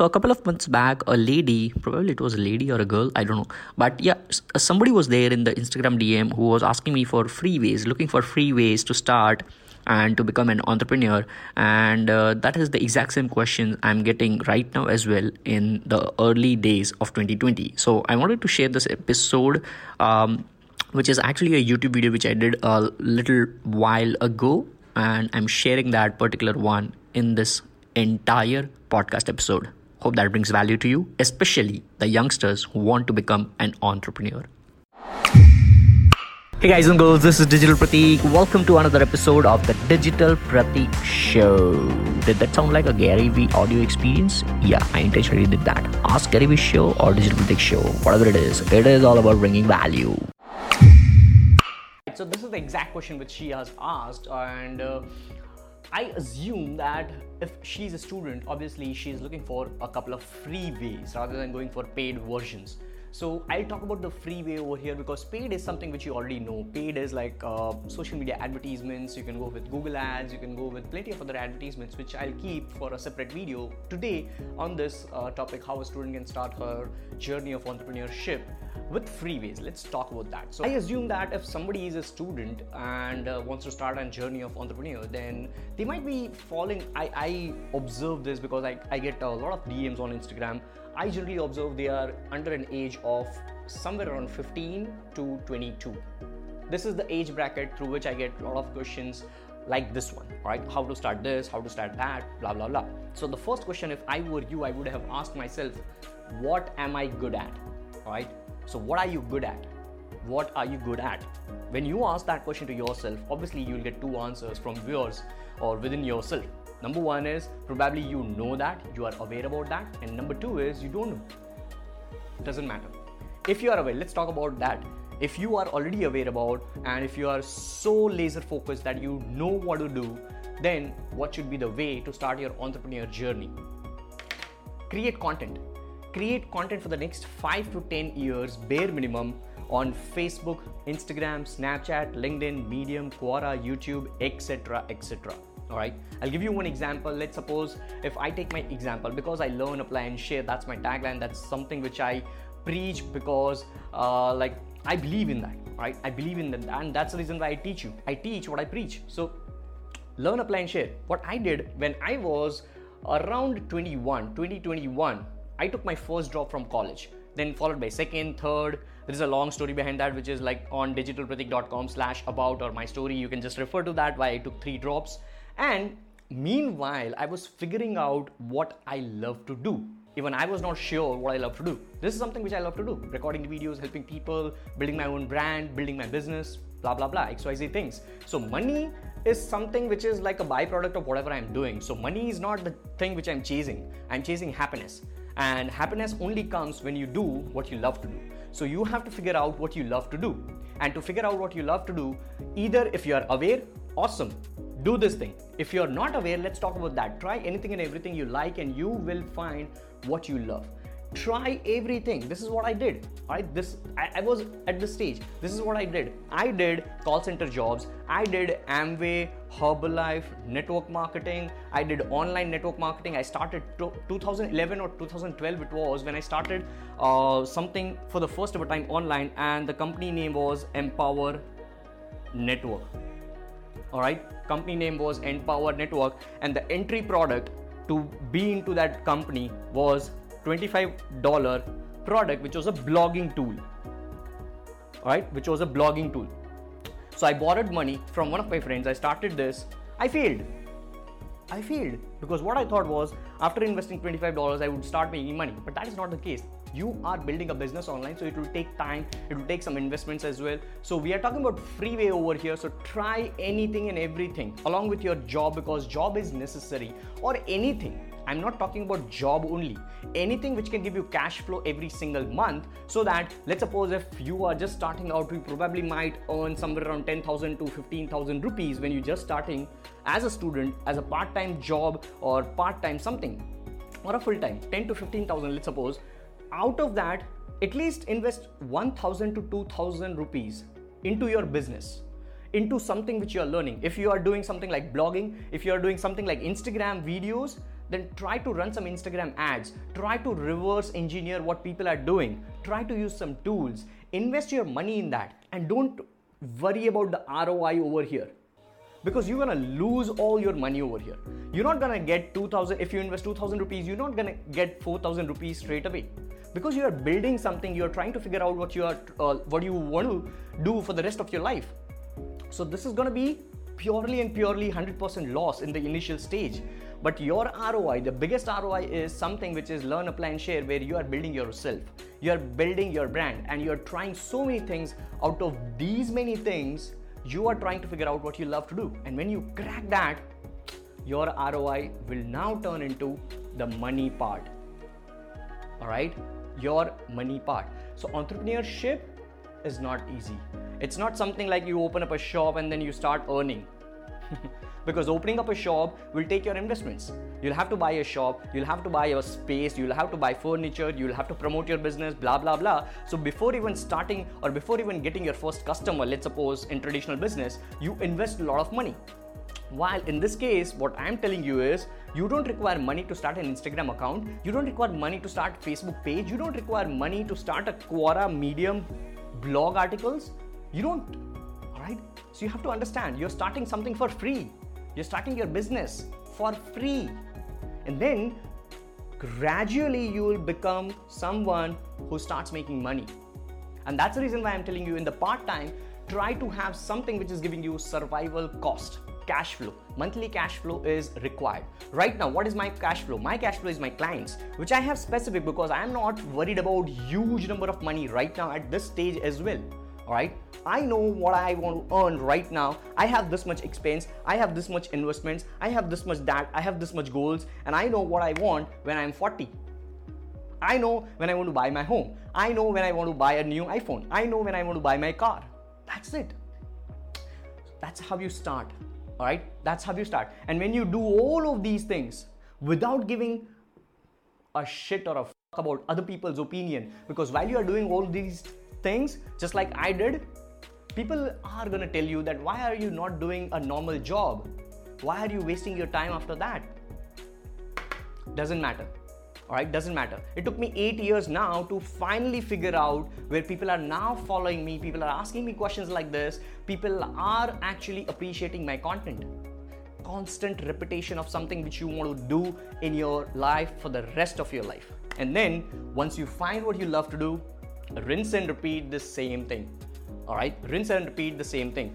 so a couple of months back a lady probably it was a lady or a girl i don't know. But yeah somebody was there in the instagram dm who was asking me for free ways looking for free ways to start and to become an entrepreneur. And uh, that is the exact same question i'm getting right now as well in the early days of 2020 so i wanted to share this episode um, which is actually a youtube video which i did a little while ago. And i'm sharing that particular one in this entire podcast episode hope that brings value to you especially the youngsters who want to become an entrepreneur Hey guys and girls, this is Digital Pratik. Welcome to another episode of the Digital Pratik Show. Did that sound like a Gary Vee audio experience? Yeah, I intentionally did that. Ask Gary Vee Show or Digital Pratik Show, whatever it is, it is all about bringing value. So this is the exact question which she has asked, and uh, I assume that if she's a student, obviously she's looking for a couple of free ways rather than going for paid versions. So I'll talk about the free way over here because paid is something which you already know. Paid is like uh, social media advertisements. You can go with Google ads. You can go with plenty of other advertisements, which I'll keep for a separate video today on this uh, topic: how a student can start her journey of entrepreneurship with freeways. Let's talk about that. So I assume that if somebody is a student and uh, wants to start a journey of entrepreneur, then they might be falling. I, I observe this because I, I get a lot of DMs on Instagram I generally observe they are under an age of somewhere around 15 to 22. This is the age bracket through which I get a lot of questions like this one, right? How to start this, how to start that, blah, blah, blah. So, the first question, if I were you, I would have asked myself, what am I good at, right? So, what are you good at? What are you good at? When you ask that question to yourself, obviously you'll get two answers from viewers or within yourself. Number one is probably you know that, you are aware about that, and number two is you don't know. It doesn't matter. If you are aware, let's talk about that. If you are already aware about and if you are so laser focused that you know what to do, then what should be the way to start your entrepreneur journey? Create content. Create content for the next 5 to 10 years, bare minimum, on Facebook, Instagram, Snapchat, LinkedIn, Medium, Quora, YouTube, etc. etc all right? I'll give you one example. Let's suppose if i take my example because i learn apply and share that's my tagline. That's something which i preach because uh, like i believe in that right? I believe in that and that's the reason why i teach you. I teach what i preach. So learn apply and share. What i did when i was around 21 2021 i took my first job from college then followed by second third there is a long story behind that which is like on digitalpratik.com slash about or my story you can just refer to that why i took three drops and meanwhile, I was figuring out what I love to do. Even I was not sure what I love to do. This is something which I love to do recording videos, helping people, building my own brand, building my business, blah blah blah, XYZ things. So, money is something which is like a byproduct of whatever I'm doing. So, money is not the thing which I'm chasing. I'm chasing happiness. And happiness only comes when you do what you love to do. So, you have to figure out what you love to do. And to figure out what you love to do, either if you are aware, awesome do this thing. If you're not aware, let's talk about that. Try anything and everything you like, and you will find what you love. Try everything. This is what I did. Right? This I, I was at this stage. This is what I did. I did call center jobs. I did Amway, Herbalife, network marketing. I did online network marketing. I started 2011 or 2012. It was when I started uh, something for the first ever time online, and the company name was Empower Network all right company name was Empower Network and the entry product to be into that company was $25 product which was a blogging tool. Right which was a blogging tool. So i borrowed money from one of my friends. I started this. I failed. I failed. Because what i thought was after investing $25 i would start making money. But that is not the case. You are building a business online so it will take time. It will take some investments as well. So we are talking about freeway over here. So try anything and everything along with your job because job is necessary or anything I'm not talking about job only. Anything which can give you cash flow every single month so that let's suppose if you are just starting out, you probably might earn somewhere around 10,000 to 15,000 rupees when you're just starting as a student, as a part-time job or part-time something or a full-time, 10 to 15,000 let's suppose out of that, at least invest 1000 to 2000 rupees into your business into something which you are learning if you are doing something like blogging if you are doing something like instagram videos then try to run some Instagram ads. Try to reverse engineer what people are doing. Try to use some tools. Invest your money in that and don't worry about the ROI over here because you're gonna lose all your money over here. You're not gonna get 2000 if you invest 2000 rupees, you're not gonna get 4000 rupees straight away because you are building something. You're trying to figure out what you are, uh, what you want to do for the rest of your life. So this is gonna be purely and purely 100% loss in the initial stage. But your ROI, the biggest ROI is something which is learn, apply, and share, where you are building yourself. You are building your brand and you are trying so many things. Out of these many things, you are trying to figure out what you love to do. And when you crack that, your ROI will now turn into the money part. All right, your money part. So, entrepreneurship is not easy. It's not something like you open up a shop and then you start earning. because opening up a shop will take your investments. You'll have to buy a shop, you'll have to buy a space, you'll have to buy furniture, you'll have to promote your business, blah blah blah. So before even starting or before even getting your first customer, let's suppose in traditional business, you invest a lot of money. While in this case, what I'm telling you is you don't require money to start an Instagram account, you don't require money to start Facebook page, you don't require money to start a Quora Medium blog articles. You don't, all right? So you have to understand you're starting something for free. You're starting your business for free. And then gradually you will become someone who starts making money. And that's the reason why I'm telling you in the part time, try to have something which is giving you survival cost cash flow monthly cash flow is required right now what is my cash flow my cash flow is my clients which i have specific because i am not worried about huge number of money right now at this stage as well right i know what i want to earn right now i have this much expense i have this much investments i have this much that i have this much goals and i know what i want when i'm 40 I know when I want to buy my home. I know when I want to buy a new iPhone. I know when I want to buy my car. That's it. That's how you start. All right? That's how you start. And when you do all of these things without giving a shit or a fuck about other people's opinion, because while you are doing all these things, just like I did, people are gonna tell you that why are you not doing a normal job? Why are you wasting your time after that? Doesn't matter. Alright, doesn't matter. It took me eight years now to finally figure out where people are now following me, people are asking me questions like this, people are actually appreciating my content. Constant repetition of something which you want to do in your life for the rest of your life. And then once you find what you love to do, rinse and repeat the same thing. Alright, rinse and repeat the same thing.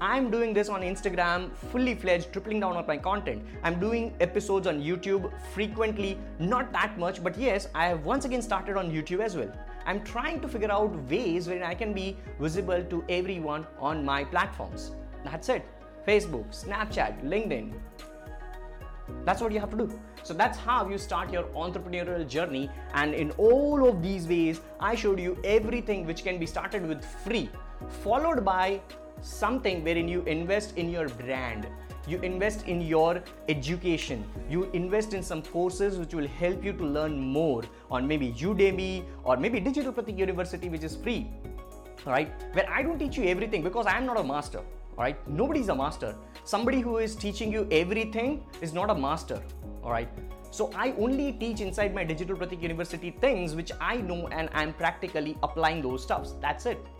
I'm doing this on Instagram fully fledged, tripling down on my content. I'm doing episodes on YouTube frequently, not that much, but yes, I have once again started on YouTube as well. I'm trying to figure out ways where I can be visible to everyone on my platforms. That's it. Facebook, Snapchat, LinkedIn. That's what you have to do. So that's how you start your entrepreneurial journey. And in all of these ways, I showed you everything which can be started with free, followed by something wherein you invest in your brand you invest in your education you invest in some courses which will help you to learn more on maybe udemy or maybe digital pratik university which is free right? where i don't teach you everything because i am not a master all right nobody's a master somebody who is teaching you everything is not a master all right so i only teach inside my digital pratik university things which i know and i'm practically applying those stuffs that's it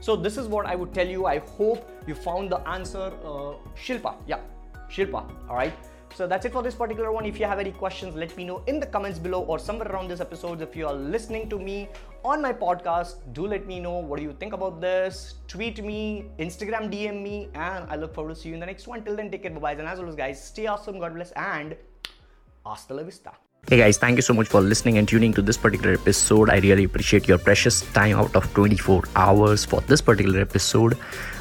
so this is what I would tell you. I hope you found the answer. Uh, Shilpa, yeah, Shilpa. All right. So that's it for this particular one. If you have any questions, let me know in the comments below or somewhere around this episode. If you are listening to me on my podcast, do let me know what do you think about this. Tweet me, Instagram DM me, and I look forward to see you in the next one. Till then, take care, bye bye, and as always, guys, stay awesome, God bless, and hasta la vista. Hey guys, thank you so much for listening and tuning to this particular episode. I really appreciate your precious time out of 24 hours for this particular episode.